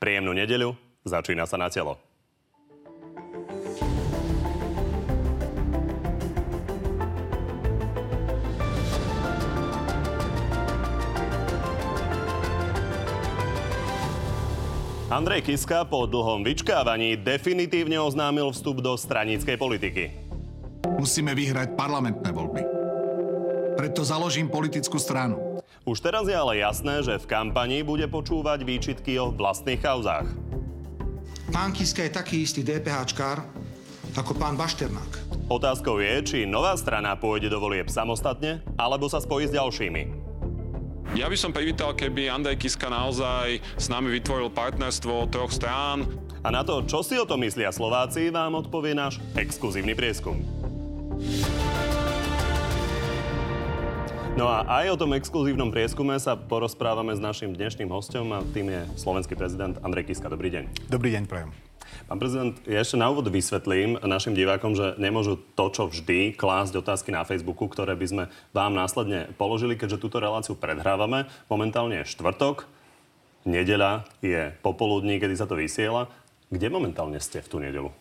Príjemnú nedeľu, začína sa na telo. Andrej Kiska po dlhom vyčkávaní definitívne oznámil vstup do stranickej politiky. Musíme vyhrať parlamentné voľby. Preto založím politickú stranu. Už teraz je ale jasné, že v kampani bude počúvať výčitky o vlastných kauzách. Pán Kiska je taký istý DPHčkár ako pán Bašternák. Otázkou je, či nová strana pôjde do volieb samostatne, alebo sa spojí s ďalšími. Ja by som privítal, keby Andrej Kiska naozaj s nami vytvoril partnerstvo troch strán. A na to, čo si o tom myslia Slováci, vám odpovie náš exkluzívny prieskum. No a aj o tom exkluzívnom prieskume sa porozprávame s našim dnešným hostom a tým je slovenský prezident Andrej Kiska. Dobrý deň. Dobrý deň, prajem. Pán prezident, ja ešte na úvod vysvetlím našim divákom, že nemôžu to, čo vždy, klásť otázky na Facebooku, ktoré by sme vám následne položili, keďže túto reláciu predhrávame. Momentálne je štvrtok, nedeľa je popoludní, kedy sa to vysiela. Kde momentálne ste v tú nedelu?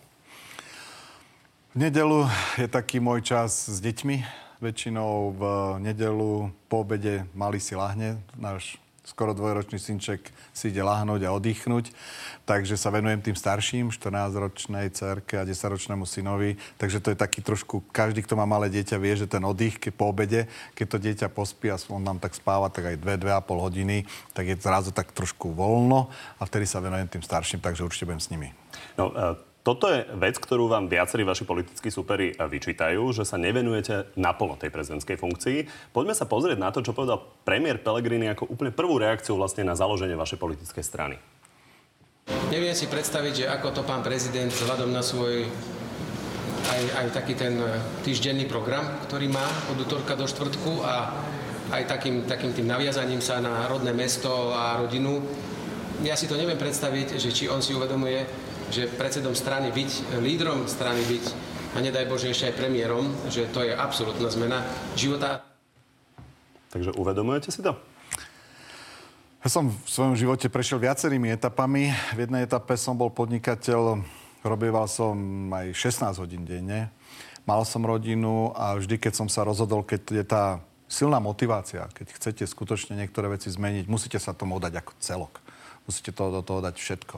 V nedelu je taký môj čas s deťmi. Väčšinou v nedelu po obede mali si lahne. Náš skoro dvojročný synček si ide lahnúť a oddychnúť. Takže sa venujem tým starším, 14-ročnej cerke a 10-ročnému synovi. Takže to je taký trošku, každý, kto má malé dieťa, vie, že ten oddych keď po obede, keď to dieťa pospí a on nám tak spáva, tak aj 2-2,5 hodiny, tak je zrazu tak trošku voľno a vtedy sa venujem tým starším, takže určite budem s nimi. No, uh toto je vec, ktorú vám viacerí vaši politickí súperi vyčítajú, že sa nevenujete naplno tej prezidentskej funkcii. Poďme sa pozrieť na to, čo povedal premiér Pellegrini ako úplne prvú reakciu vlastne na založenie vašej politickej strany. Neviem si predstaviť, že ako to pán prezident vzhľadom na svoj aj, aj taký ten e, týždenný program, ktorý má od útorka do štvrtku a aj takým, takým tým naviazaním sa na rodné mesto a rodinu. Ja si to neviem predstaviť, že či on si uvedomuje, že predsedom strany byť, lídrom strany byť a nedaj Bože ešte aj premiérom, že to je absolútna zmena života. Takže uvedomujete si to? Ja som v svojom živote prešiel viacerými etapami. V jednej etape som bol podnikateľ, robieval som aj 16 hodín denne. Mal som rodinu a vždy, keď som sa rozhodol, keď je tá silná motivácia, keď chcete skutočne niektoré veci zmeniť, musíte sa tomu dať ako celok. Musíte to, do toho dať všetko.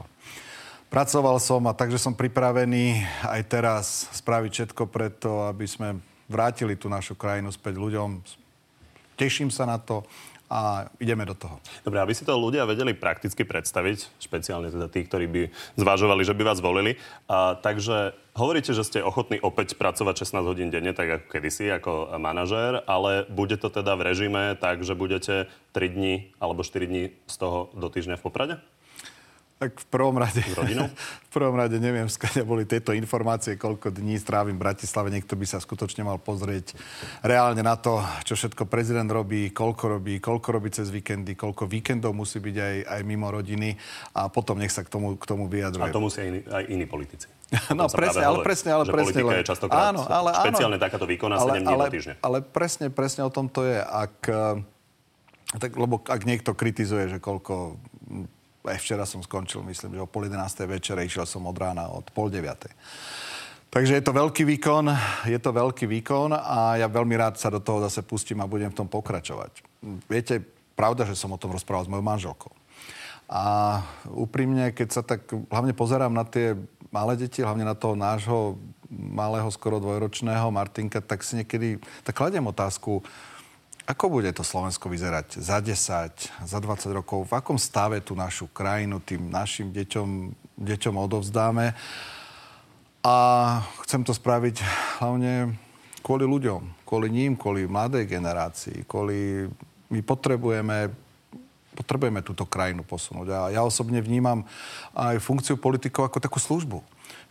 Pracoval som a takže som pripravený aj teraz spraviť všetko preto, aby sme vrátili tú našu krajinu späť ľuďom. Teším sa na to a ideme do toho. Dobre, aby si to ľudia vedeli prakticky predstaviť, špeciálne teda tí, ktorí by zvažovali, že by vás volili. A, takže hovoríte, že ste ochotní opäť pracovať 16 hodín denne, tak ako kedysi, ako manažér, ale bude to teda v režime tak, že budete 3 dní alebo 4 dní z toho do týždňa v Poprade? Tak v prvom rade... v prvom rade neviem, skáďa boli tieto informácie, koľko dní strávim v Bratislave. Niekto by sa skutočne mal pozrieť reálne na to, čo všetko prezident robí, koľko robí, koľko robí cez víkendy, koľko víkendov musí byť aj, aj mimo rodiny a potom nech sa k tomu, k tomu vyjadruje. A to musia iní, aj iní politici. No presne, ale presne, ale že presne. Politika je častokrát áno, ale, áno, špeciálne takáto výkona ale, 7 dní ale, do týždňa. Ale presne, presne o tom to je. Ak, tak, lebo ak niekto kritizuje, že koľko aj včera som skončil, myslím, že o pol 11. večere išiel som od rána od pol 9. Takže je to veľký výkon, je to veľký výkon a ja veľmi rád sa do toho zase pustím a budem v tom pokračovať. Viete, pravda, že som o tom rozprával s mojou manželkou. A úprimne, keď sa tak hlavne pozerám na tie malé deti, hlavne na toho nášho malého, skoro dvojročného Martinka, tak si niekedy tak kladiem otázku, ako bude to Slovensko vyzerať za 10, za 20 rokov? V akom stave tú našu krajinu tým našim deťom, deťom odovzdáme? A chcem to spraviť hlavne kvôli ľuďom, kvôli ním, kvôli mladej generácii, kvôli... My potrebujeme potrebujeme túto krajinu posunúť. A ja osobne vnímam aj funkciu politikov ako takú službu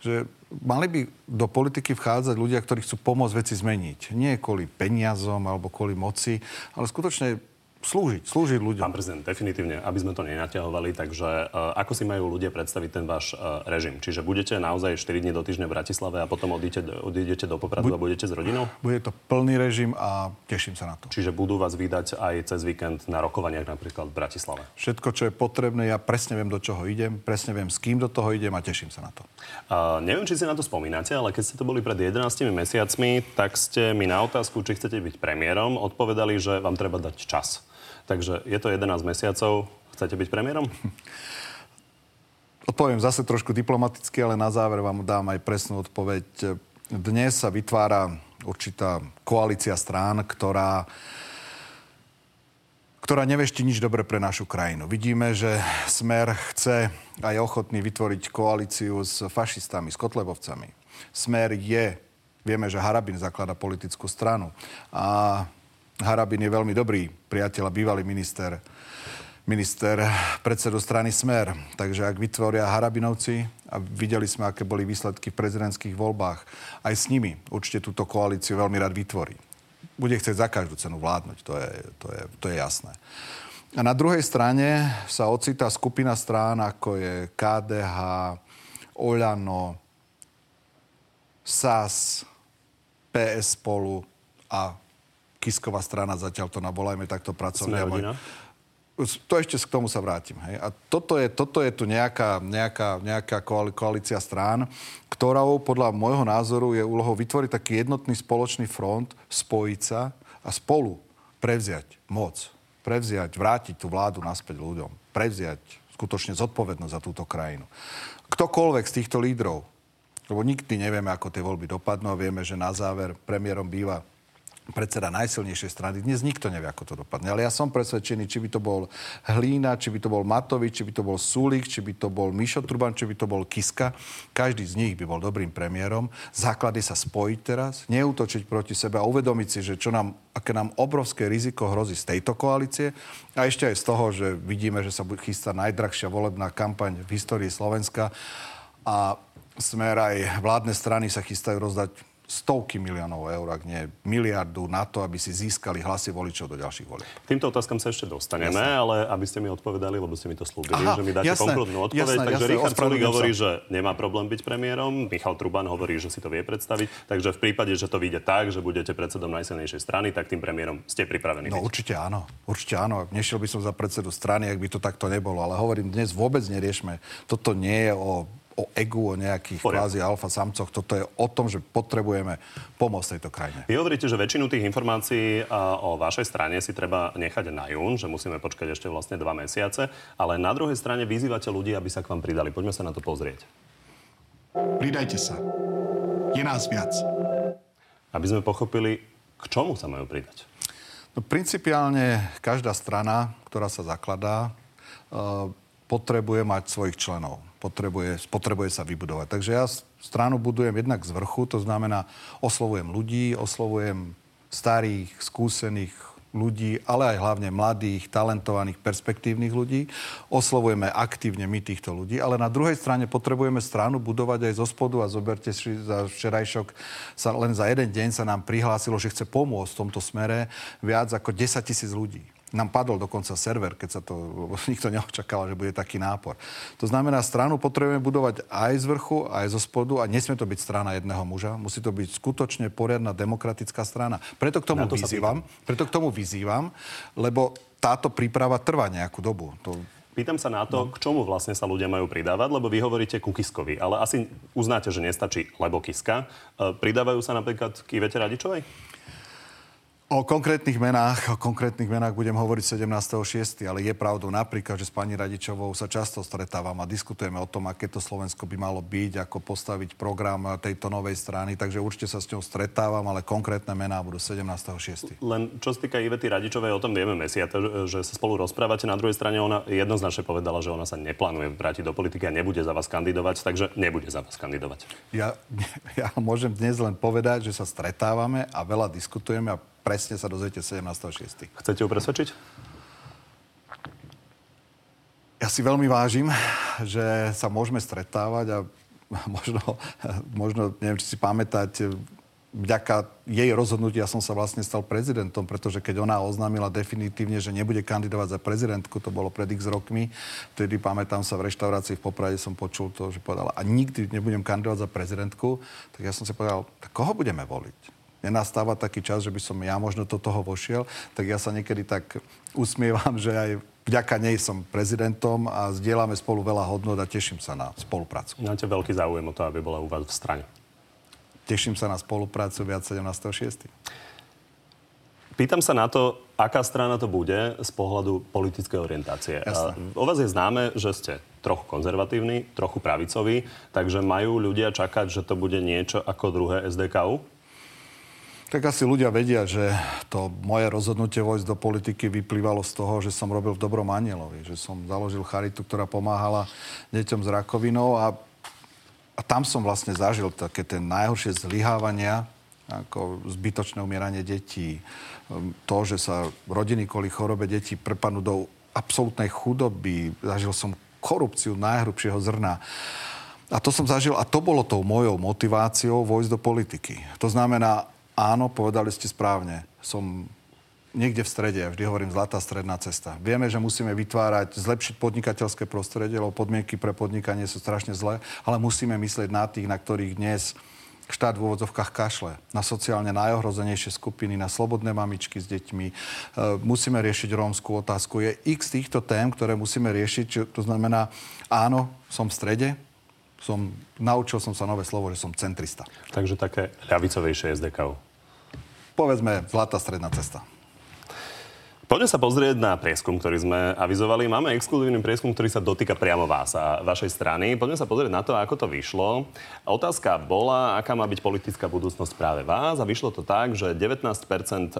že mali by do politiky vchádzať ľudia, ktorí chcú pomôcť veci zmeniť. Nie kvôli peniazom alebo kvôli moci, ale skutočne slúžiť, slúžiť ľuďom. Pán prezident, definitívne, aby sme to nenaťahovali, takže uh, ako si majú ľudia predstaviť ten váš uh, režim? Čiže budete naozaj 4 dní do týždňa v Bratislave a potom odídete, odídete do Popradu Bu- a budete s rodinou? Bude to plný režim a teším sa na to. Čiže budú vás vydať aj cez víkend na rokovaniach napríklad v Bratislave? Všetko, čo je potrebné, ja presne viem, do čoho idem, presne viem, s kým do toho idem a teším sa na to. Uh, neviem, či si na to spomínate, ale keď ste to boli pred 11 mesiacmi, tak ste mi na otázku, či chcete byť premiérom, odpovedali, že vám treba dať čas. Takže je to 11 mesiacov. Chcete byť premiérom? Odpoviem zase trošku diplomaticky, ale na záver vám dám aj presnú odpoveď. Dnes sa vytvára určitá koalícia strán, ktorá ktorá nevešti nič dobre pre našu krajinu. Vidíme, že Smer chce a je ochotný vytvoriť koalíciu s fašistami, s kotlebovcami. Smer je, vieme, že Harabin zaklada politickú stranu a Harabin je veľmi dobrý priateľ a bývalý minister, minister predsedu strany Smer. Takže ak vytvoria Harabinovci, a videli sme, aké boli výsledky v prezidentských voľbách, aj s nimi určite túto koalíciu veľmi rád vytvorí. Bude chcieť za každú cenu vládnuť, to je, to je, to je jasné. A na druhej strane sa ocitá skupina strán, ako je KDH, Oľano, SAS, PS spolu a Kisková strana zatiaľ to nabolajme takto pracovne. To ešte k tomu sa vrátim. Hej. A toto je, toto je tu nejaká, nejaká, nejaká koalícia strán, ktorou podľa môjho názoru je úlohou vytvoriť taký jednotný spoločný front, spojiť sa a spolu prevziať moc. Prevziať, vrátiť tú vládu naspäť ľuďom. Prevziať skutočne zodpovednosť za túto krajinu. Ktokoľvek z týchto lídrov, lebo nikdy nevieme, ako tie voľby dopadnú a vieme, že na záver premiérom býva predseda najsilnejšej strany. Dnes nikto nevie, ako to dopadne. Ale ja som presvedčený, či by to bol Hlína, či by to bol Matovič, či by to bol Sulik, či by to bol Mišo Truban, či by to bol Kiska. Každý z nich by bol dobrým premiérom. Základy sa spojiť teraz, neútočiť proti sebe a uvedomiť si, že čo nám, aké nám obrovské riziko hrozí z tejto koalície a ešte aj z toho, že vidíme, že sa chystá najdrahšia volebná kampaň v histórii Slovenska a smer aj vládne strany sa chystajú rozdať stovky miliónov eur, ak nie miliardu na to, aby si získali hlasy voličov do ďalších volieb. Týmto otázkam sa ešte dostaneme, jasné. ale aby ste mi odpovedali, lebo ste mi to slúbili, Aha, že mi dáte jasné, konkrétnu odpoveď. Jasné, takže jasné, Richard Sulik hovorí, že nemá problém byť premiérom, Michal Truban hovorí, že si to vie predstaviť. Takže v prípade, že to vyjde tak, že budete predsedom najsilnejšej strany, tak tým premiérom ste pripravení. No byť. určite áno, určite áno. Nešiel by som za predsedu strany, ak by to takto nebolo, ale hovorím, dnes vôbec neriešme. Toto nie je o o egu, o nejakých kvázi alfa samcoch. Toto je o tom, že potrebujeme pomôcť tejto krajine. Vy hovoríte, že väčšinu tých informácií o vašej strane si treba nechať na jún, že musíme počkať ešte vlastne dva mesiace, ale na druhej strane vyzývate ľudí, aby sa k vám pridali. Poďme sa na to pozrieť. Pridajte sa. Je nás viac. Aby sme pochopili, k čomu sa majú pridať. No, principiálne každá strana, ktorá sa zakladá, uh, potrebuje mať svojich členov potrebuje, potrebuje sa vybudovať. Takže ja stranu budujem jednak z vrchu, to znamená oslovujem ľudí, oslovujem starých, skúsených ľudí, ale aj hlavne mladých, talentovaných, perspektívnych ľudí. Oslovujeme aktívne my týchto ľudí, ale na druhej strane potrebujeme stranu budovať aj zo spodu a zoberte si za včerajšok, sa, len za jeden deň sa nám prihlásilo, že chce pomôcť v tomto smere viac ako 10 tisíc ľudí. Nám padol dokonca server, keď sa to, nikto neočakával, že bude taký nápor. To znamená, stranu potrebujeme budovať aj z vrchu, aj zo spodu a nesmie to byť strana jedného muža. Musí to byť skutočne poriadna demokratická strana. Preto k tomu to vyzývam, preto k tomu vyzývam, lebo táto príprava trvá nejakú dobu. To, Pýtam sa na to, no. k čomu vlastne sa ľudia majú pridávať, lebo vy hovoríte ku Kiskovi, ale asi uznáte, že nestačí lebo Kiska. E, pridávajú sa napríklad k Ivete Radičovej? O konkrétnych menách, o konkrétnych menách budem hovoriť 17.6., ale je pravdou napríklad, že s pani Radičovou sa často stretávam a diskutujeme o tom, aké to Slovensko by malo byť, ako postaviť program tejto novej strany, takže určite sa s ňou stretávam, ale konkrétne mená budú 17.6. Len čo sa týka Ivety Radičovej, o tom vieme mesiace, že sa spolu rozprávate. Na druhej strane ona jednoznačne povedala, že ona sa neplánuje vrátiť do politiky a nebude za vás kandidovať, takže nebude za vás kandidovať. Ja, ja môžem dnes len povedať, že sa stretávame a veľa diskutujeme a presne sa dozviete 17.6. Chcete ju presvedčiť? Ja si veľmi vážim, že sa môžeme stretávať a možno, možno neviem, či si pamätáte, vďaka jej rozhodnutia som sa vlastne stal prezidentom, pretože keď ona oznámila definitívne, že nebude kandidovať za prezidentku, to bolo pred x rokmi, vtedy pamätám sa v reštaurácii v Poprade som počul to, že povedala, a nikdy nebudem kandidovať za prezidentku, tak ja som si povedal, tak koho budeme voliť? Nenastáva taký čas, že by som ja možno do toho vošiel, tak ja sa niekedy tak usmievam, že aj vďaka nej som prezidentom a zdieľame spolu veľa hodnot a teším sa na spoluprácu. Máte veľký záujem o to, aby bola u vás v strane. Teším sa na spoluprácu viac 17.6. Pýtam sa na to, aká strana to bude z pohľadu politickej orientácie. Jasne. O vás je známe, že ste trochu konzervatívni, trochu pravicoví, takže majú ľudia čakať, že to bude niečo ako druhé SDKU? Tak asi ľudia vedia, že to moje rozhodnutie vojsť do politiky vyplývalo z toho, že som robil v Dobrom anielovi, že som založil charitu, ktorá pomáhala deťom s rakovinou a, a tam som vlastne zažil také tie najhoršie zlyhávania, ako zbytočné umieranie detí, um, to, že sa rodiny kvôli chorobe detí prepadnú do absolútnej chudoby, zažil som korupciu najhrubšieho zrna. A to som zažil a to bolo tou mojou motiváciou vojsť do politiky. To znamená, áno, povedali ste správne. Som niekde v strede, vždy hovorím zlatá stredná cesta. Vieme, že musíme vytvárať, zlepšiť podnikateľské prostredie, lebo podmienky pre podnikanie sú strašne zlé, ale musíme myslieť na tých, na ktorých dnes štát v úvodzovkách kašle. Na sociálne najohrozenejšie skupiny, na slobodné mamičky s deťmi. E, musíme riešiť rómskú otázku. Je x týchto tém, ktoré musíme riešiť. To znamená, áno, som v strede, som, naučil som sa nové slovo, že som centrista. Takže také ľavicovejšie SDKU povedzme, zlatá stredná cesta. Poďme sa pozrieť na prieskum, ktorý sme avizovali. Máme exkluzívny prieskum, ktorý sa dotýka priamo vás a vašej strany. Poďme sa pozrieť na to, ako to vyšlo. Otázka bola, aká má byť politická budúcnosť práve vás a vyšlo to tak, že 19%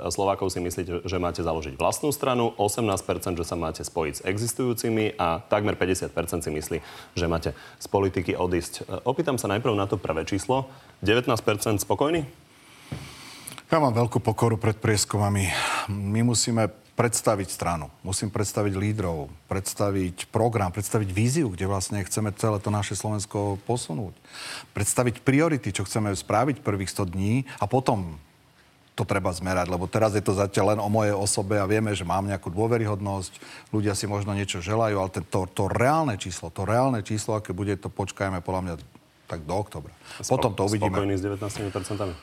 Slovákov si myslíte, že máte založiť vlastnú stranu, 18% že sa máte spojiť s existujúcimi a takmer 50% si myslí, že máte z politiky odísť. Opýtam sa najprv na to prvé číslo. 19% spokojný? Ja mám veľkú pokoru pred prieskumami. My musíme predstaviť stranu, musím predstaviť lídrov, predstaviť program, predstaviť víziu, kde vlastne chceme celé to naše Slovensko posunúť. Predstaviť priority, čo chceme spraviť prvých 100 dní a potom to treba zmerať, lebo teraz je to zatiaľ len o mojej osobe a vieme, že mám nejakú dôveryhodnosť, ľudia si možno niečo želajú, ale to, to reálne číslo, to reálne číslo, aké bude, to počkajme podľa mňa tak do oktobra. Potom to uvidíme. Spokojný s 19%?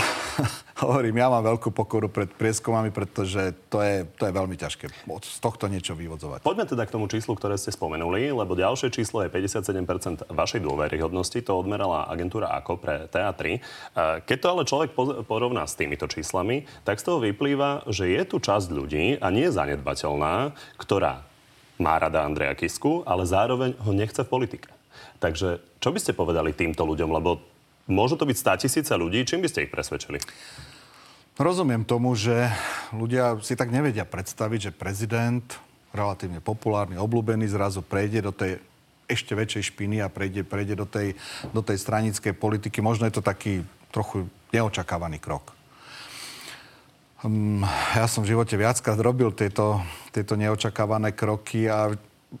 hovorím, ja mám veľkú pokoru pred prieskumami, pretože to je, to je veľmi ťažké z tohto niečo vyvodzovať. Poďme teda k tomu číslu, ktoré ste spomenuli, lebo ďalšie číslo je 57% vašej dôveryhodnosti. To odmerala agentúra AKO pre TA3. Keď to ale človek porovná s týmito číslami, tak z toho vyplýva, že je tu časť ľudí, a nie zanedbateľná, ktorá má rada Andreja Kisku, ale zároveň ho nechce v politike. Takže čo by ste povedali týmto ľuďom? Lebo Môžu to byť 100 tisíce ľudí. Čím by ste ich presvedčili? Rozumiem tomu, že ľudia si tak nevedia predstaviť, že prezident, relatívne populárny, obľúbený, zrazu prejde do tej ešte väčšej špiny a prejde, prejde do, tej, do tej stranickej politiky. Možno je to taký trochu neočakávaný krok. Um, ja som v živote viackrát robil tieto, tieto neočakávané kroky a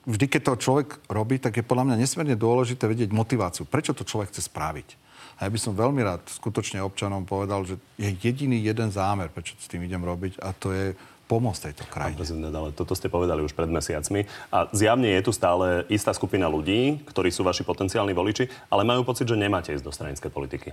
vždy, keď to človek robí, tak je podľa mňa nesmierne dôležité vedieť motiváciu. Prečo to človek chce spraviť? A ja by som veľmi rád skutočne občanom povedal, že je jediný jeden zámer, prečo s tým idem robiť, a to je pomôcť tejto krajine. ale toto ste povedali už pred mesiacmi. A zjavne je tu stále istá skupina ľudí, ktorí sú vaši potenciálni voliči, ale majú pocit, že nemáte ísť do stranickej politiky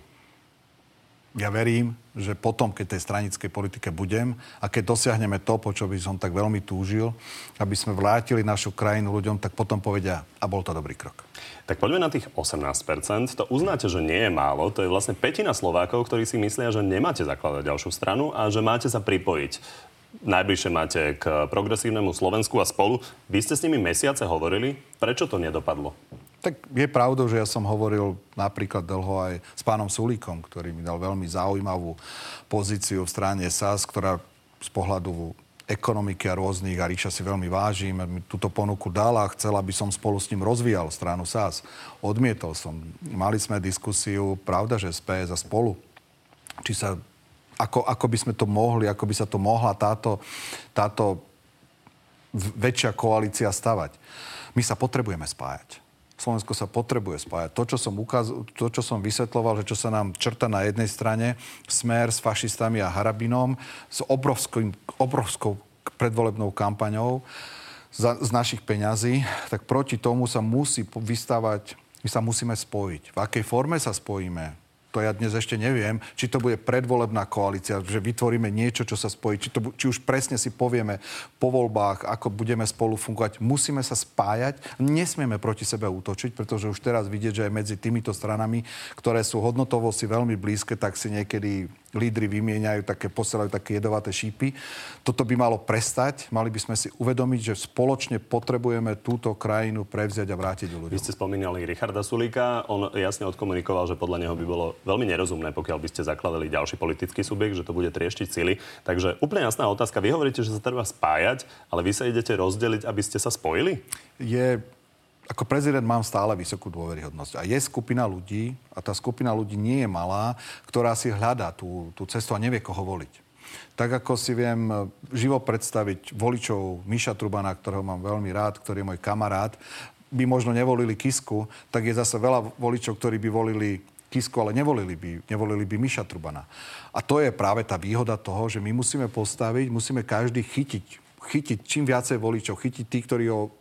ja verím, že potom, keď tej stranickej politike budem a keď dosiahneme to, po čo by som tak veľmi túžil, aby sme vrátili našu krajinu ľuďom, tak potom povedia, a bol to dobrý krok. Tak poďme na tých 18%. To uznáte, že nie je málo. To je vlastne petina Slovákov, ktorí si myslia, že nemáte zakladať ďalšiu stranu a že máte sa pripojiť. Najbližšie máte k progresívnemu Slovensku a spolu. Vy ste s nimi mesiace hovorili. Prečo to nedopadlo? Tak je pravdou, že ja som hovoril napríklad dlho aj s pánom Sulíkom, ktorý mi dal veľmi zaujímavú pozíciu v strane SAS, ktorá z pohľadu ekonomiky a rôznych a Ríša si veľmi vážim. Mi túto ponuku dala a chcela, aby som spolu s ním rozvíjal stranu SAS. Odmietol som. Mali sme diskusiu, pravda, že SPS a spolu. Či sa, ako, ako by sme to mohli, ako by sa to mohla táto, táto väčšia koalícia stavať. My sa potrebujeme spájať Slovensko sa potrebuje spájať. To, čo som, ukaz- to, čo som vysvetloval, že čo sa nám črta na jednej strane, smer s fašistami a harabinom, s obrovským, obrovskou predvolebnou kampaňou za, z našich peňazí, tak proti tomu sa musí vystávať, my sa musíme spojiť. V akej forme sa spojíme? To ja dnes ešte neviem, či to bude predvolebná koalícia, že vytvoríme niečo, čo sa spojí, či, to, či už presne si povieme po voľbách, ako budeme spolu fungovať. Musíme sa spájať, nesmieme proti sebe útočiť, pretože už teraz vidieť, že aj medzi týmito stranami, ktoré sú hodnotovo si veľmi blízke, tak si niekedy lídry vymieňajú, také, posielajú také jedovaté šípy. Toto by malo prestať. Mali by sme si uvedomiť, že spoločne potrebujeme túto krajinu prevziať a vrátiť ľuďom. Vy ste spomínali Richarda Sulíka. On jasne odkomunikoval, že podľa neho by bolo veľmi nerozumné, pokiaľ by ste zakladali ďalší politický subjekt, že to bude trieštiť sily. Takže úplne jasná otázka. Vy hovoríte, že sa treba spájať, ale vy sa idete rozdeliť, aby ste sa spojili? Je ako prezident mám stále vysokú dôveryhodnosť. A je skupina ľudí, a tá skupina ľudí nie je malá, ktorá si hľadá tú, tú cestu a nevie, koho voliť. Tak ako si viem živo predstaviť voličov Miša Trubana, ktorého mám veľmi rád, ktorý je môj kamarát, by možno nevolili Kisku, tak je zase veľa voličov, ktorí by volili Kisku, ale nevolili by, nevolili by Miša Trubana. A to je práve tá výhoda toho, že my musíme postaviť, musíme každý chytiť, chytiť čím viacej voličov, chytiť tých, ktorí ho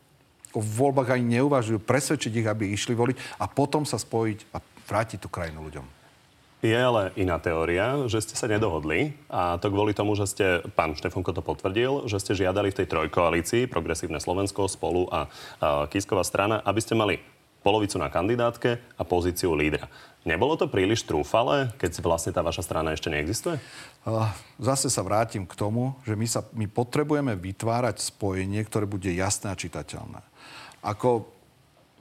o voľbách ani neuvažujú, presvedčiť ich, aby išli voliť a potom sa spojiť a vrátiť tú krajinu ľuďom. Je ale iná teória, že ste sa nedohodli a to kvôli tomu, že ste, pán Štefunko to potvrdil, že ste žiadali v tej trojkoalícii Progresívne Slovensko, Spolu a, a Kisková strana, aby ste mali polovicu na kandidátke a pozíciu lídra. Nebolo to príliš trúfale, keď vlastne tá vaša strana ešte neexistuje? Zase sa vrátim k tomu, že my, sa, my potrebujeme vytvárať spojenie, ktoré bude jasné a čitateľné. Ako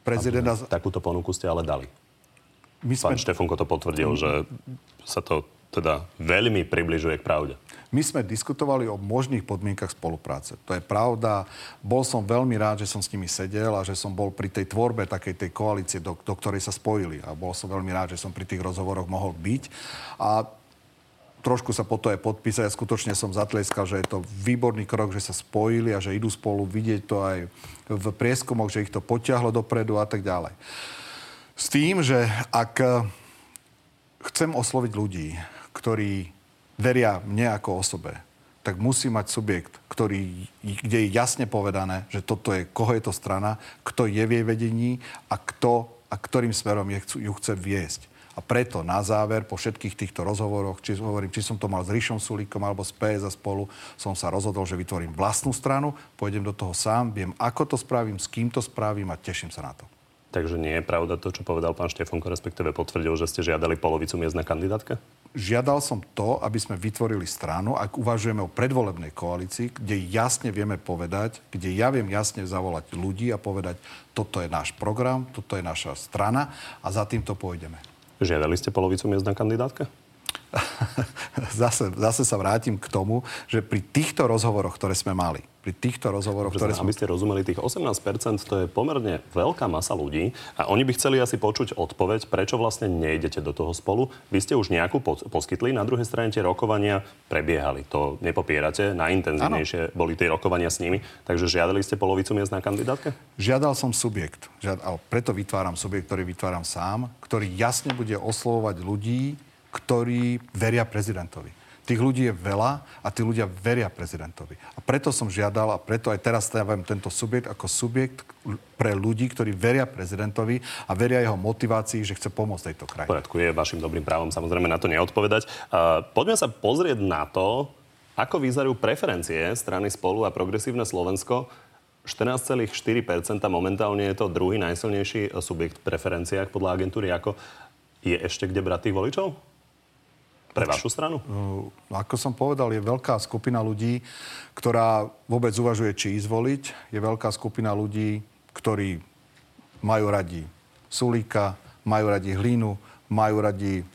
prezidenta... Takúto ponuku ste ale dali. My sme... Pán Štefunko to potvrdil, že sa to teda veľmi približuje k pravde. My sme diskutovali o možných podmienkach spolupráce. To je pravda. Bol som veľmi rád, že som s nimi sedel a že som bol pri tej tvorbe takej tej koalície, do, do ktorej sa spojili. A bol som veľmi rád, že som pri tých rozhovoroch mohol byť. A trošku sa po to aj podpísať. Ja skutočne som zatleskal, že je to výborný krok, že sa spojili a že idú spolu vidieť to aj v prieskumoch, že ich to potiahlo dopredu a tak ďalej. S tým, že ak eh, chcem osloviť ľudí, ktorí veria mne ako osobe, tak musí mať subjekt, ktorý, kde je jasne povedané, že toto je, koho je to strana, kto je v jej vedení a, kto, a ktorým smerom ju chce viesť. A preto na záver, po všetkých týchto rozhovoroch, či, hovorím, či som to mal s Ríšom Sulíkom alebo s PS a spolu, som sa rozhodol, že vytvorím vlastnú stranu, pôjdem do toho sám, viem, ako to spravím, s kým to spravím a teším sa na to. Takže nie je pravda to, čo povedal pán Štefonko, respektíve potvrdil, že ste žiadali polovicu miest na kandidátke? Žiadal som to, aby sme vytvorili stranu, ak uvažujeme o predvolebnej koalícii, kde jasne vieme povedať, kde ja viem jasne zavolať ľudí a povedať, toto je náš program, toto je naša strana a za týmto pôjdeme. Žiadali ste polovicu miest na kandidátke? zase, zase sa vrátim k tomu, že pri týchto rozhovoroch, ktoré sme mali, pri týchto rozhovoroch, ktoré sme... Aby ste rozumeli, tých 18% to je pomerne veľká masa ľudí a oni by chceli asi počuť odpoveď, prečo vlastne nejdete do toho spolu. Vy ste už nejakú po- poskytli, na druhej strane tie rokovania prebiehali. To nepopierate, najintenzívnejšie ano. boli tie rokovania s nimi. Takže žiadali ste polovicu miest na kandidátke? Žiadal som subjekt. Žiad... preto vytváram subjekt, ktorý vytváram sám, ktorý jasne bude oslovovať ľudí, ktorí veria prezidentovi. Tých ľudí je veľa a tí ľudia veria prezidentovi. A preto som žiadal a preto aj teraz stávam tento subjekt ako subjekt pre ľudí, ktorí veria prezidentovi a veria jeho motivácii, že chce pomôcť tejto krajine. Poriadku, je vašim dobrým právom samozrejme na to neodpovedať. Uh, poďme sa pozrieť na to, ako vyzerajú preferencie strany Spolu a Progresívne Slovensko. 14,4% momentálne je to druhý najsilnejší subjekt v preferenciách podľa agentúry. Ako je ešte kde brať tých voličov? Pre vašu stranu? No, ako som povedal, je veľká skupina ľudí, ktorá vôbec uvažuje, či ísť voliť. Je veľká skupina ľudí, ktorí majú radi Sulíka, majú radi Hlínu, majú radi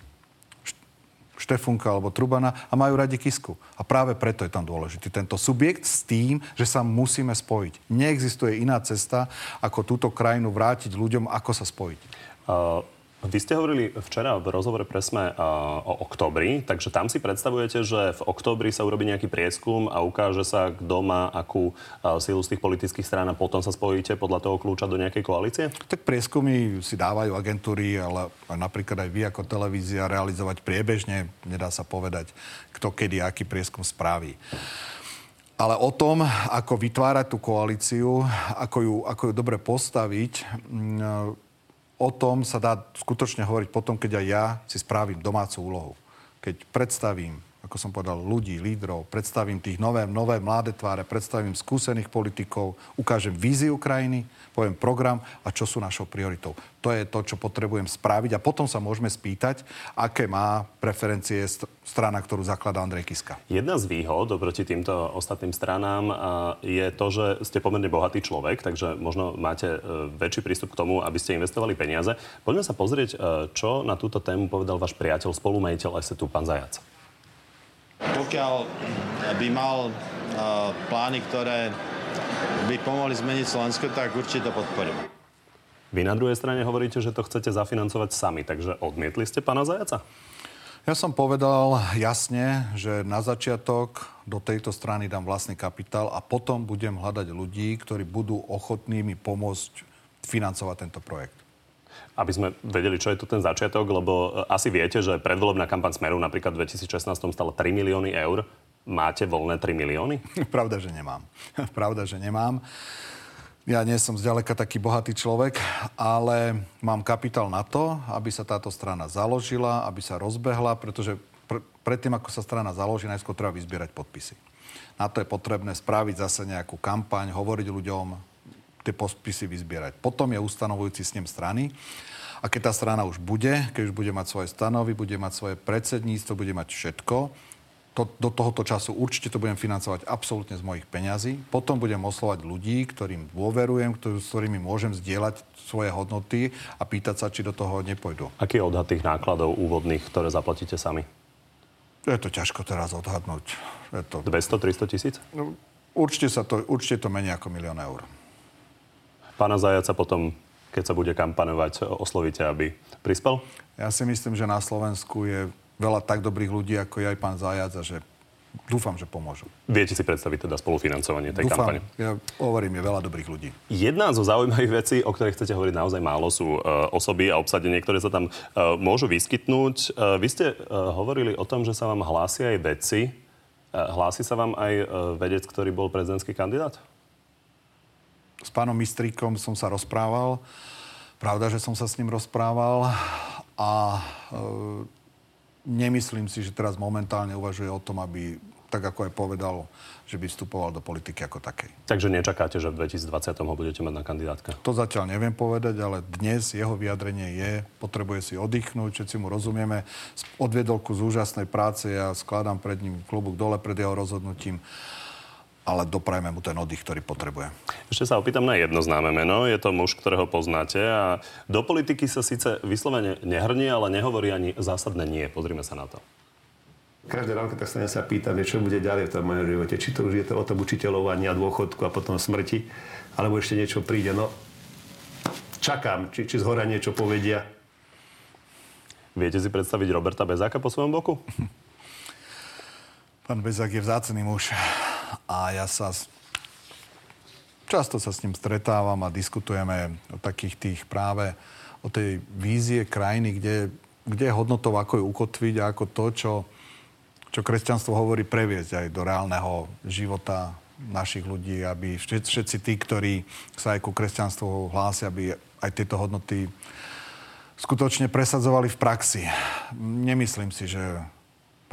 Štefunka alebo Trubana a majú radi Kisku. A práve preto je tam dôležitý tento subjekt s tým, že sa musíme spojiť. Neexistuje iná cesta, ako túto krajinu vrátiť ľuďom, ako sa spojiť. Uh Vy ste hovorili včera v rozhovore pre Sme o oktobri, takže tam si predstavujete, že v oktobri sa urobí nejaký prieskum a ukáže sa, kto má akú silu z tých politických strán a potom sa spojíte podľa toho kľúča do nejakej koalície? Tak prieskumy si dávajú agentúry, ale napríklad aj vy ako televízia realizovať priebežne. Nedá sa povedať, kto kedy aký prieskum spraví. Ale o tom, ako vytvárať tú koalíciu, ako ju, ako ju dobre postaviť, o tom sa dá skutočne hovoriť potom, keď aj ja si spravím domácu úlohu. Keď predstavím ako som povedal, ľudí, lídrov, predstavím tých nové, nové mladé tváre, predstavím skúsených politikov, ukážem víziu krajiny, poviem program a čo sú našou prioritou. To je to, čo potrebujem spraviť a potom sa môžeme spýtať, aké má preferencie strana, ktorú zakladá Andrej Kiska. Jedna z výhod oproti týmto ostatným stranám je to, že ste pomerne bohatý človek, takže možno máte e, väčší prístup k tomu, aby ste investovali peniaze. Poďme sa pozrieť, e, čo na túto tému povedal váš priateľ, spolumejiteľ tu pán Zajac. Pokiaľ by mal plány, ktoré by pomohli zmeniť Slovensko, tak určite to podporím. Vy na druhej strane hovoríte, že to chcete zafinancovať sami, takže odmietli ste pána Zajaca? Ja som povedal jasne, že na začiatok do tejto strany dám vlastný kapitál a potom budem hľadať ľudí, ktorí budú ochotní mi pomôcť financovať tento projekt aby sme vedeli, čo je to ten začiatok, lebo e, asi viete, že predvolebná kampaň Smeru napríklad v 2016 stala 3 milióny eur. Máte voľné 3 milióny? Pravda, že nemám. Pravda, že nemám. Ja nie som zďaleka taký bohatý človek, ale mám kapitál na to, aby sa táto strana založila, aby sa rozbehla, pretože pr- predtým, ako sa strana založí, najskôr treba vyzbierať podpisy. Na to je potrebné spraviť zase nejakú kampaň, hovoriť ľuďom, tie podpisy vyzbierať. Potom je ustanovujúci s ním strany. A keď tá strana už bude, keď už bude mať svoje stanovy, bude mať svoje predsedníctvo, bude mať všetko, to, do tohoto času určite to budem financovať absolútne z mojich peňazí. Potom budem oslovať ľudí, ktorým dôverujem, ktorý, s ktorými môžem zdieľať svoje hodnoty a pýtať sa, či do toho nepôjdu. Aký je odhad tých nákladov úvodných, ktoré zaplatíte sami? Je to ťažko teraz odhadnúť. Je to... 200-300 tisíc? No, určite, sa to, určite to menej ako milión eur. Pána Zajaca potom, keď sa bude kampanovať, oslovíte, aby prispel? Ja si myslím, že na Slovensku je veľa tak dobrých ľudí, ako je aj pán Zajac a že dúfam, že pomôžu. Viete si predstaviť teda spolufinancovanie tej dúfam, kampane? Ja hovorím, je veľa dobrých ľudí. Jedna zo zaujímavých vecí, o ktorých chcete hovoriť naozaj málo, sú uh, osoby a obsadenie, ktoré sa tam uh, môžu vyskytnúť. Uh, vy ste uh, hovorili o tom, že sa vám hlásia aj vedci. Uh, hlási sa vám aj uh, vedec, ktorý bol prezidentský kandidát? S pánom Mistríkom som sa rozprával. Pravda, že som sa s ním rozprával a e, nemyslím si, že teraz momentálne uvažuje o tom, aby tak ako aj povedal, že by vstupoval do politiky ako takej. Takže nečakáte, že v 2020 ho budete mať na kandidátke? To zatiaľ neviem povedať, ale dnes jeho vyjadrenie je, potrebuje si oddychnúť, všetci mu rozumieme. Odviedol kus úžasnej práce, ja skladám pred ním klobúk dole pred jeho rozhodnutím ale doprajme mu ten oddych, ktorý potrebuje. Ešte sa opýtam na jedno známe meno. Je to muž, ktorého poznáte a do politiky sa síce vyslovene nehrnie, ale nehovorí ani zásadné nie. Pozrime sa na to. Každé ráno, tak sa sa pýtam, čo bude ďalej v tom mojom živote. Či to už je to o tom učiteľovaní a dôchodku a potom smrti, alebo ešte niečo príde. No, čakám, či, či z hora niečo povedia. Viete si predstaviť Roberta Bezáka po svojom boku? Pán Bezák je vzácný muž a ja sa často sa s ním stretávam a diskutujeme o takých tých práve o tej vízie krajiny, kde, kde je hodnotou, ako ju ukotviť a ako to, čo, čo kresťanstvo hovorí, previesť aj do reálneho života našich ľudí, aby všetci, všetci tí, ktorí sa aj ku kresťanstvu hlásia, aby aj tieto hodnoty skutočne presadzovali v praxi. Nemyslím si, že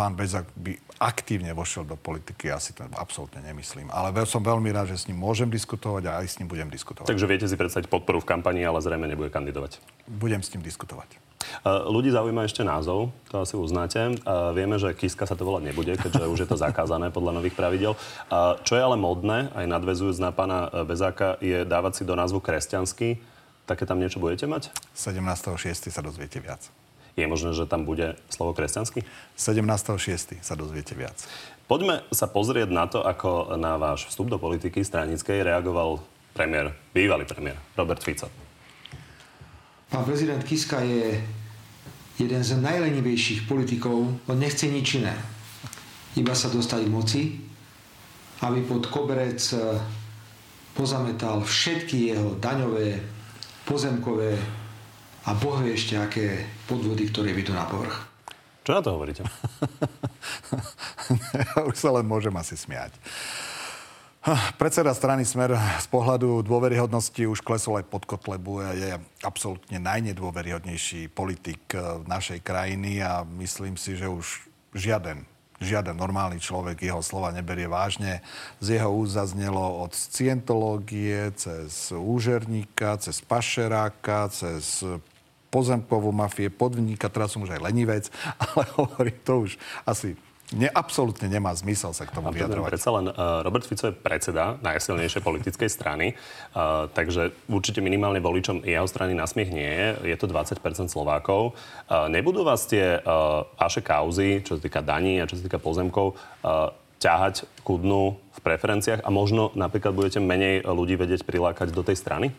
pán Bezak by aktívne vošiel do politiky, ja si to absolútne nemyslím. Ale som veľmi rád, že s ním môžem diskutovať a aj s ním budem diskutovať. Takže viete si predstaviť podporu v kampani, ale zrejme nebude kandidovať. Budem s ním diskutovať. Ľudí zaujíma ešte názov, to asi uznáte. Vieme, že Kiska sa to volať nebude, keďže už je to zakázané podľa nových pravidel. Čo je ale modné, aj nadvezujúc na pána Bezáka, je dávať si do názvu kresťanský. Také tam niečo budete mať? 17.6. sa dozviete viac. Je možné, že tam bude slovo kresťanský? 17.6. sa dozviete viac. Poďme sa pozrieť na to, ako na váš vstup do politiky stranickej reagoval premiér, bývalý premiér Robert Fico. Pán prezident Kiska je jeden z najlenivejších politikov. On nechce nič iné. Iba sa dostať k moci, aby pod koberec eh, pozametal všetky jeho daňové, pozemkové a boh vie ešte aké podvody, ktoré vydú na povrch. Čo na to hovoríte? ja už sa len môžem asi smiať. Predseda strany Smer z pohľadu dôveryhodnosti už klesol aj pod Kotlebu a je absolútne najnedôveryhodnejší politik eh, našej krajiny a myslím si, že už žiaden žiaden normálny človek jeho slova neberie vážne. Z jeho úst zaznelo od scientológie, cez úžerníka, cez pašeráka, cez pozemkovú mafie, podvníka, teraz som už aj lenivec, ale hovorím to už asi ne, absolútne nemá zmysel sa k tomu vyjadrovať. Predsa len uh, Robert Fico je predseda najsilnejšej politickej strany, uh, takže určite minimálne voličom jeho strany na smiech nie je. Je to 20% Slovákov. Uh, nebudú vás tie uh, vaše kauzy, čo sa týka daní a čo sa týka pozemkov, uh, ťahať ku dnu v preferenciách a možno napríklad budete menej ľudí vedieť prilákať do tej strany?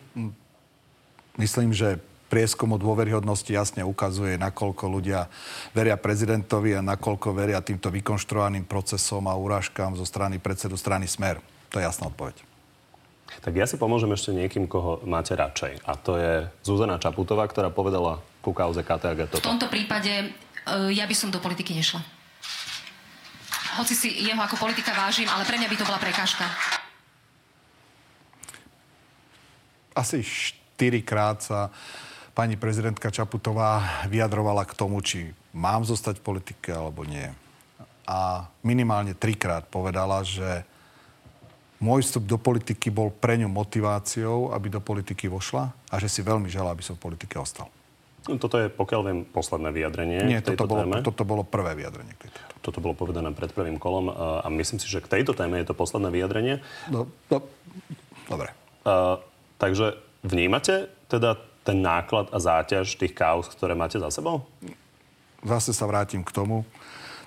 Myslím, že prieskum o dôveryhodnosti jasne ukazuje, nakoľko ľudia veria prezidentovi a nakoľko veria týmto vykonštruovaným procesom a urážkam zo strany predsedu strany Smer. To je jasná odpoveď. Tak ja si pomôžem ešte niekým, koho máte radšej. A to je Zuzana Čaputová, ktorá povedala ku kauze KTAG toto. V tomto prípade uh, ja by som do politiky nešla. Hoci si jeho ako politika vážim, ale pre mňa by to bola prekážka. Asi štyrikrát sa pani prezidentka Čaputová vyjadrovala k tomu, či mám zostať v politike alebo nie. A minimálne trikrát povedala, že môj vstup do politiky bol pre ňu motiváciou, aby do politiky vošla a že si veľmi želá, aby som v politike ostal. No, toto je, pokiaľ viem, posledné vyjadrenie Nie, k tejto toto bolo, téme. toto bolo prvé vyjadrenie k tejto téme. Toto bolo povedané pred prvým kolom a myslím si, že k tejto téme je to posledné vyjadrenie. No, no, dobre. Uh, takže vnímate teda ten náklad a záťaž tých kauz, ktoré máte za sebou? Zase sa vrátim k tomu.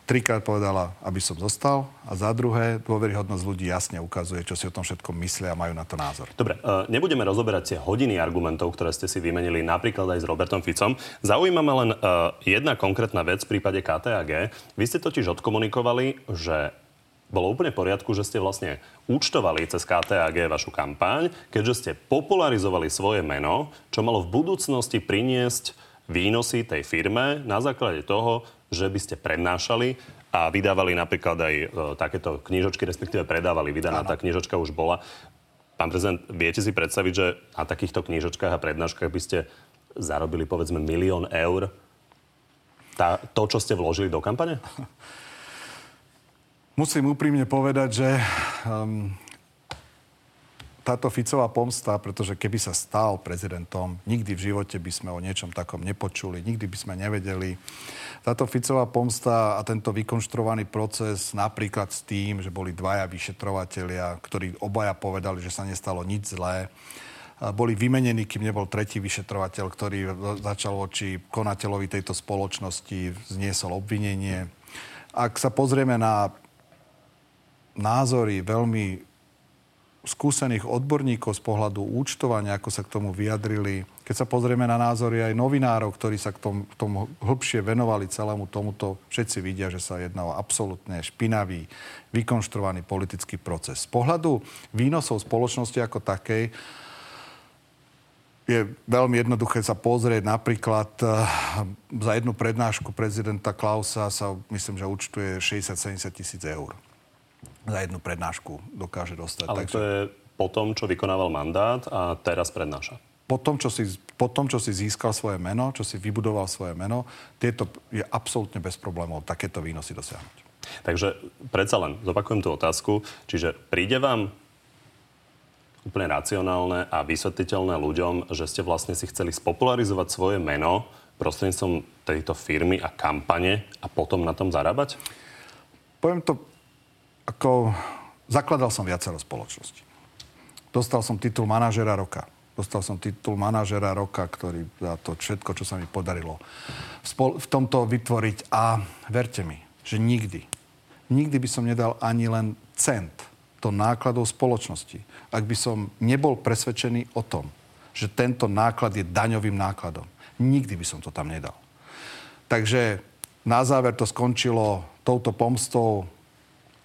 Trikrát povedala, aby som zostal a za druhé, dôveryhodnosť ľudí jasne ukazuje, čo si o tom všetkom myslia a majú na to názor. Dobre, uh, nebudeme rozoberať tie hodiny argumentov, ktoré ste si vymenili napríklad aj s Robertom Ficom. Zaujíma ma len uh, jedna konkrétna vec v prípade KTAG. Vy ste totiž odkomunikovali, že bolo úplne v poriadku, že ste vlastne účtovali cez KTAG vašu kampaň, keďže ste popularizovali svoje meno, čo malo v budúcnosti priniesť výnosy tej firme na základe toho, že by ste prednášali a vydávali napríklad aj e, takéto knižočky, respektíve predávali. Vydaná tá knižočka už bola. Pán prezident, viete si predstaviť, že na takýchto knižočkách a prednáškach by ste zarobili povedzme milión eur tá, to, čo ste vložili do kampane? Musím úprimne povedať, že um, táto Ficová pomsta, pretože keby sa stal prezidentom, nikdy v živote by sme o niečom takom nepočuli, nikdy by sme nevedeli. Táto Ficová pomsta a tento vykonštruovaný proces napríklad s tým, že boli dvaja vyšetrovatelia, ktorí obaja povedali, že sa nestalo nič zlé, boli vymenení, kým nebol tretí vyšetrovateľ, ktorý začal voči konateľovi tejto spoločnosti, zniesol obvinenie. Ak sa pozrieme na názory veľmi skúsených odborníkov z pohľadu účtovania, ako sa k tomu vyjadrili. Keď sa pozrieme na názory aj novinárov, ktorí sa k tomu, k tomu hlbšie venovali celému tomuto, všetci vidia, že sa jedná o absolútne špinavý, vykonštruovaný politický proces. Z pohľadu výnosov spoločnosti ako takej je veľmi jednoduché sa pozrieť. Napríklad uh, za jednu prednášku prezidenta Klausa sa, myslím, že účtuje 60-70 tisíc eur za jednu prednášku dokáže dostať. Ale Takže... to je po tom, čo vykonával mandát a teraz prednáša. Po tom, čo si, po tom, čo si získal svoje meno, čo si vybudoval svoje meno, tieto je absolútne bez problémov takéto výnosy dosiahnuť. Takže predsa len zopakujem tú otázku. Čiže príde vám úplne racionálne a vysvetliteľné ľuďom, že ste vlastne si chceli spopularizovať svoje meno prostredníctvom tejto firmy a kampane a potom na tom zarábať? Poviem to ako zakladal som viacero spoločnosti. Dostal som titul manažera roka. Dostal som titul manažera roka, ktorý za to všetko, čo sa mi podarilo v, tomto vytvoriť. A verte mi, že nikdy, nikdy by som nedal ani len cent do nákladov spoločnosti, ak by som nebol presvedčený o tom, že tento náklad je daňovým nákladom. Nikdy by som to tam nedal. Takže na záver to skončilo touto pomstou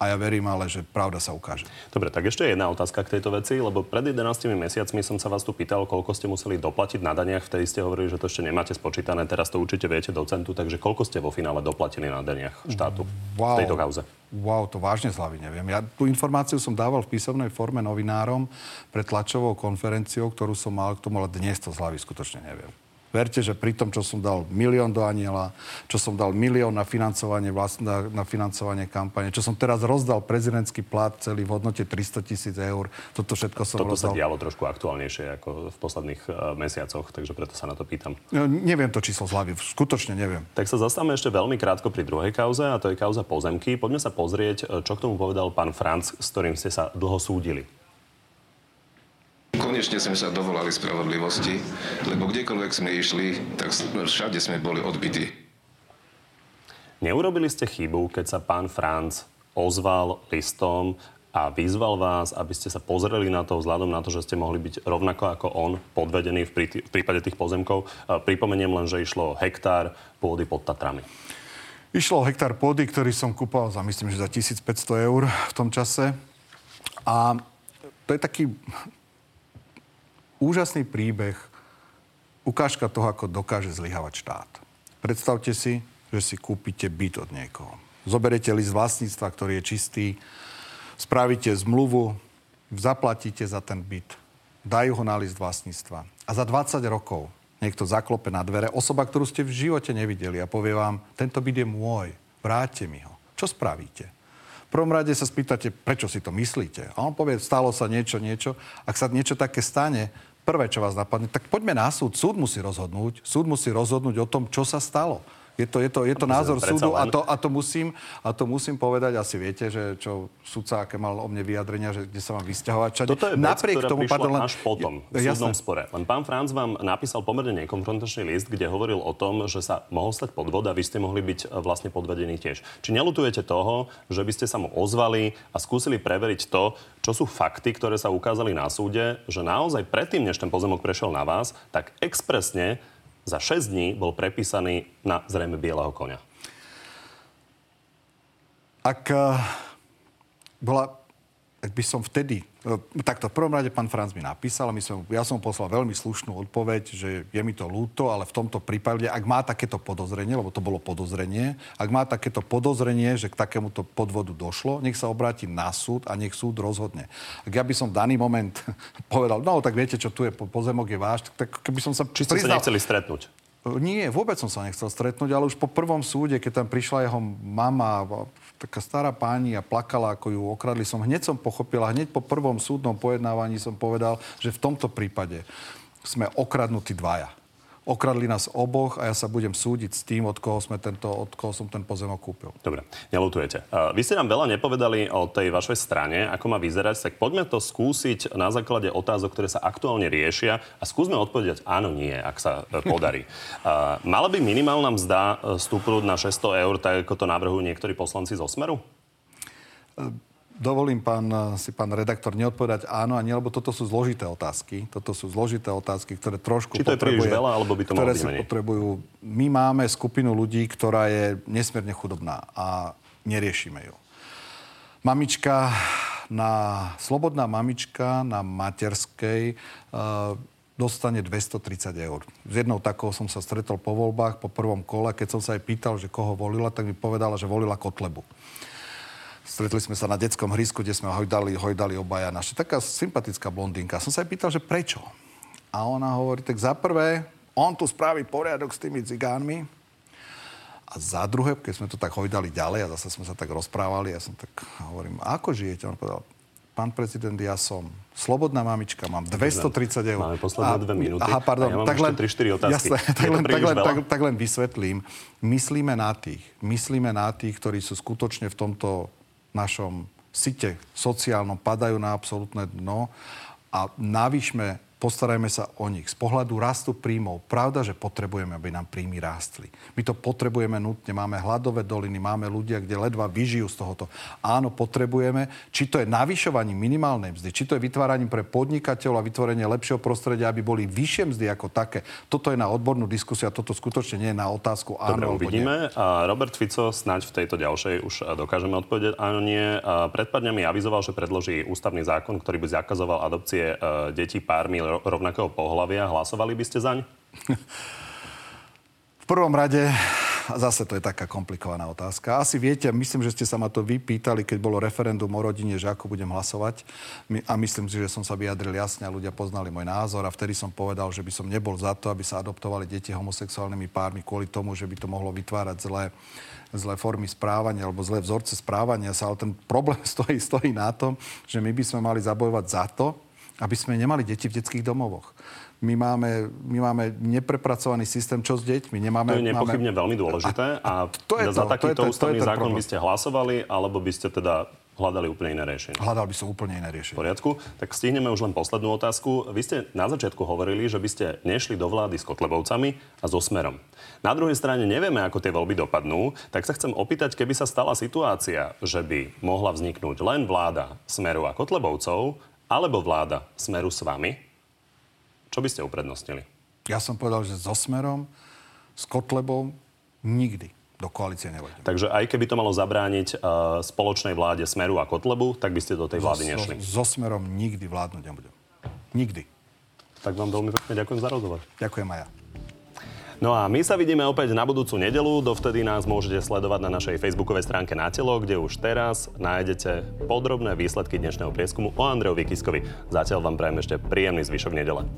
a ja verím ale, že pravda sa ukáže. Dobre, tak ešte jedna otázka k tejto veci, lebo pred 11 mesiacmi som sa vás tu pýtal, koľko ste museli doplatiť na daniach. Vtedy ste hovorili, že to ešte nemáte spočítané, teraz to určite viete do centu, takže koľko ste vo finále doplatili na daniach štátu wow. v tejto kauze? Wow, to vážne z hlavy neviem. Ja tú informáciu som dával v písomnej forme novinárom pred tlačovou konferenciou, ktorú som mal k tomu, ale dnes to z hlavy skutočne neviem. Verte, že pri tom, čo som dal milión do aniela, čo som dal milión na financovanie, vlast, na, na financovanie kampane, čo som teraz rozdal prezidentský plat celý v hodnote 300 tisíc eur, toto všetko som toto rozdal. Toto sa dialo trošku aktuálnejšie ako v posledných uh, mesiacoch, takže preto sa na to pýtam. No, neviem to číslo z hlavy, skutočne neviem. Tak sa zastavme ešte veľmi krátko pri druhej kauze, a to je kauza pozemky. Poďme sa pozrieť, e, čo k tomu povedal pán Franc, s ktorým ste sa dlho súdili. Konečne sme sa dovolali spravodlivosti, lebo kdekoľvek sme išli, tak všade sme boli odbytí. Neurobili ste chybu, keď sa pán Franc ozval listom a vyzval vás, aby ste sa pozreli na to vzhľadom na to, že ste mohli byť rovnako ako on podvedení prí, v prípade tých pozemkov. Pripomeniem len, že išlo hektár pôdy pod Tatrami. Išlo o hektár pôdy, ktorý som kúpal za, myslím, že za 1500 eur v tom čase. A to je taký úžasný príbeh, ukážka toho, ako dokáže zlyhávať štát. Predstavte si, že si kúpite byt od niekoho. Zoberete list vlastníctva, ktorý je čistý, spravíte zmluvu, zaplatíte za ten byt, dajú ho na list vlastníctva. A za 20 rokov niekto zaklope na dvere, osoba, ktorú ste v živote nevideli a povie vám, tento byt je môj, vráťte mi ho. Čo spravíte? V prvom rade sa spýtate, prečo si to myslíte. A on povie, stalo sa niečo, niečo. Ak sa niečo také stane, prvé, čo vás napadne, tak poďme na súd. Súd musí rozhodnúť. Súd musí rozhodnúť o tom, čo sa stalo. Je to, je to, je to názor súdu a to, a, to musím, a to musím povedať, asi viete, že čo sudca, aké mal o mne vyjadrenia, že kde sa mám vysťahovať. Čade. Toto je vec, Napriek ktorá tomu, pardon, až potom, v súdnom spore. Len pán Franc vám napísal pomerne nekonfrontačný list, kde hovoril o tom, že sa mohol stať podvod a vy ste mohli byť e, vlastne podvedení tiež. Či nelutujete toho, že by ste sa mu ozvali a skúsili preveriť to, čo sú fakty, ktoré sa ukázali na súde, že naozaj predtým, než ten pozemok prešiel na vás, tak expresne za 6 dní bol prepísaný na zrejme bieleho konia. Ak uh, bola ak by som vtedy... No, takto, v prvom rade pán Franc mi napísal, my som, ja som poslal veľmi slušnú odpoveď, že je mi to ľúto, ale v tomto prípade, ak má takéto podozrenie, lebo to bolo podozrenie, ak má takéto podozrenie, že k takémuto podvodu došlo, nech sa obráti na súd a nech súd rozhodne. Ak ja by som v daný moment povedal, no tak viete, čo tu je, pozemok je váš, tak keby som sa... Či ste priznal, sa nechceli stretnúť? Nie, vôbec som sa nechcel stretnúť, ale už po prvom súde, keď tam prišla jeho mama, taká stará páni a plakala, ako ju okradli, som hneď som pochopila, hneď po prvom súdnom pojednávaní som povedal, že v tomto prípade sme okradnutí dvaja okradli nás oboch a ja sa budem súdiť s tým, od koho, sme tento, od koho som ten pozemok kúpil. Dobre, nelutujete. Vy ste nám veľa nepovedali o tej vašej strane, ako má vyzerať, tak poďme to skúsiť na základe otázok, ktoré sa aktuálne riešia a skúsme odpovedať áno, nie, ak sa e, podarí. Mala by minimálna mzda e, stúpnúť na 600 eur, tak ako to navrhujú niektorí poslanci zo Smeru? E, dovolím pán, si pán redaktor neodpovedať áno a nie, lebo toto sú zložité otázky. Toto sú zložité otázky, ktoré trošku Či to je veľa, alebo by to ktoré si potrebujú. My máme skupinu ľudí, ktorá je nesmierne chudobná a neriešime ju. Mamička na, slobodná mamička na materskej uh, dostane 230 eur. S jednou takou som sa stretol po voľbách, po prvom kole. Keď som sa jej pýtal, že koho volila, tak mi povedala, že volila Kotlebu. Stretli sme sa na detskom hrisku, kde sme hojdali, hojdali obaja naše. Taká sympatická blondinka. Som sa aj pýtal, že prečo? A ona hovorí, tak za prvé, on tu spraví poriadok s tými cigánmi. A za druhé, keď sme to tak hojdali ďalej a zase sme sa tak rozprávali, ja som tak hovorím, ako žijete? On povedal, pán prezident, ja som slobodná mamička, mám 230 eur. Máme posledné dve minúty. Aha, pardon. Ja tak len, 3-4 otázky. Jasné, tak, len, tak, len, tak, tak len vysvetlím. Myslíme na tých, myslíme na tých, ktorí sú skutočne v tomto našom site sociálnom padajú na absolútne dno a navýšme postarajme sa o nich. Z pohľadu rastu príjmov, pravda, že potrebujeme, aby nám príjmy rástli. My to potrebujeme nutne, máme hladové doliny, máme ľudia, kde ledva vyžijú z tohoto. Áno, potrebujeme, či to je navyšovaním minimálnej mzdy, či to je vytváraním pre podnikateľov a vytvorenie lepšieho prostredia, aby boli vyššie mzdy ako také. Toto je na odbornú diskusiu a toto skutočne nie je na otázku áno Dobre, uvidíme. A Robert Fico snáď v tejto ďalšej už dokážeme odpovedať áno, nie. Pred pár dňami avizoval, že predloží ústavný zákon, ktorý by zakazoval adopcie e, detí pármi rovnakého pohľavia. Hlasovali by ste zaň? V prvom rade, zase to je taká komplikovaná otázka. Asi viete, myslím, že ste sa ma to vypýtali, keď bolo referendum o rodine, že ako budem hlasovať. A myslím si, že som sa vyjadril jasne a ľudia poznali môj názor a vtedy som povedal, že by som nebol za to, aby sa adoptovali deti homosexuálnymi pármi kvôli tomu, že by to mohlo vytvárať zlé zlé formy správania alebo zlé vzorce správania sa, ale ten problém stojí, stojí na tom, že my by sme mali zabojovať za to, aby sme nemali deti v detských domovoch. My máme, my máme neprepracovaný systém, čo s deťmi. Nemáme, to je nepochybne máme... veľmi dôležité. A, a to je za to, takýto to je, ústavný to je zákon by ste hlasovali, alebo by ste teda hľadali úplne iné riešenie. Hľadal by som úplne iné riešenie. V poriadku. Tak stihneme už len poslednú otázku. Vy ste na začiatku hovorili, že by ste nešli do vlády s Kotlebovcami a so Smerom. Na druhej strane nevieme, ako tie voľby dopadnú, tak sa chcem opýtať, keby sa stala situácia, že by mohla vzniknúť len vláda Smeru a Kotlebovcov, alebo vláda Smeru s vami, čo by ste uprednostnili? Ja som povedal, že so Smerom, s Kotlebom nikdy do koalície nevojdeme. Takže aj keby to malo zabrániť uh, spoločnej vláde Smeru a Kotlebu, tak by ste do tej vlády nešli. So, so Smerom nikdy vládnuť nebudem. Nikdy. Tak vám veľmi pekne ďakujem za rozhovor. Ďakujem aj ja. No a my sa vidíme opäť na budúcu nedelu. Dovtedy nás môžete sledovať na našej facebookovej stránke Na telo, kde už teraz nájdete podrobné výsledky dnešného prieskumu o Andrejovi Kiskovi. Zatiaľ vám prajem ešte príjemný zvyšok nedele.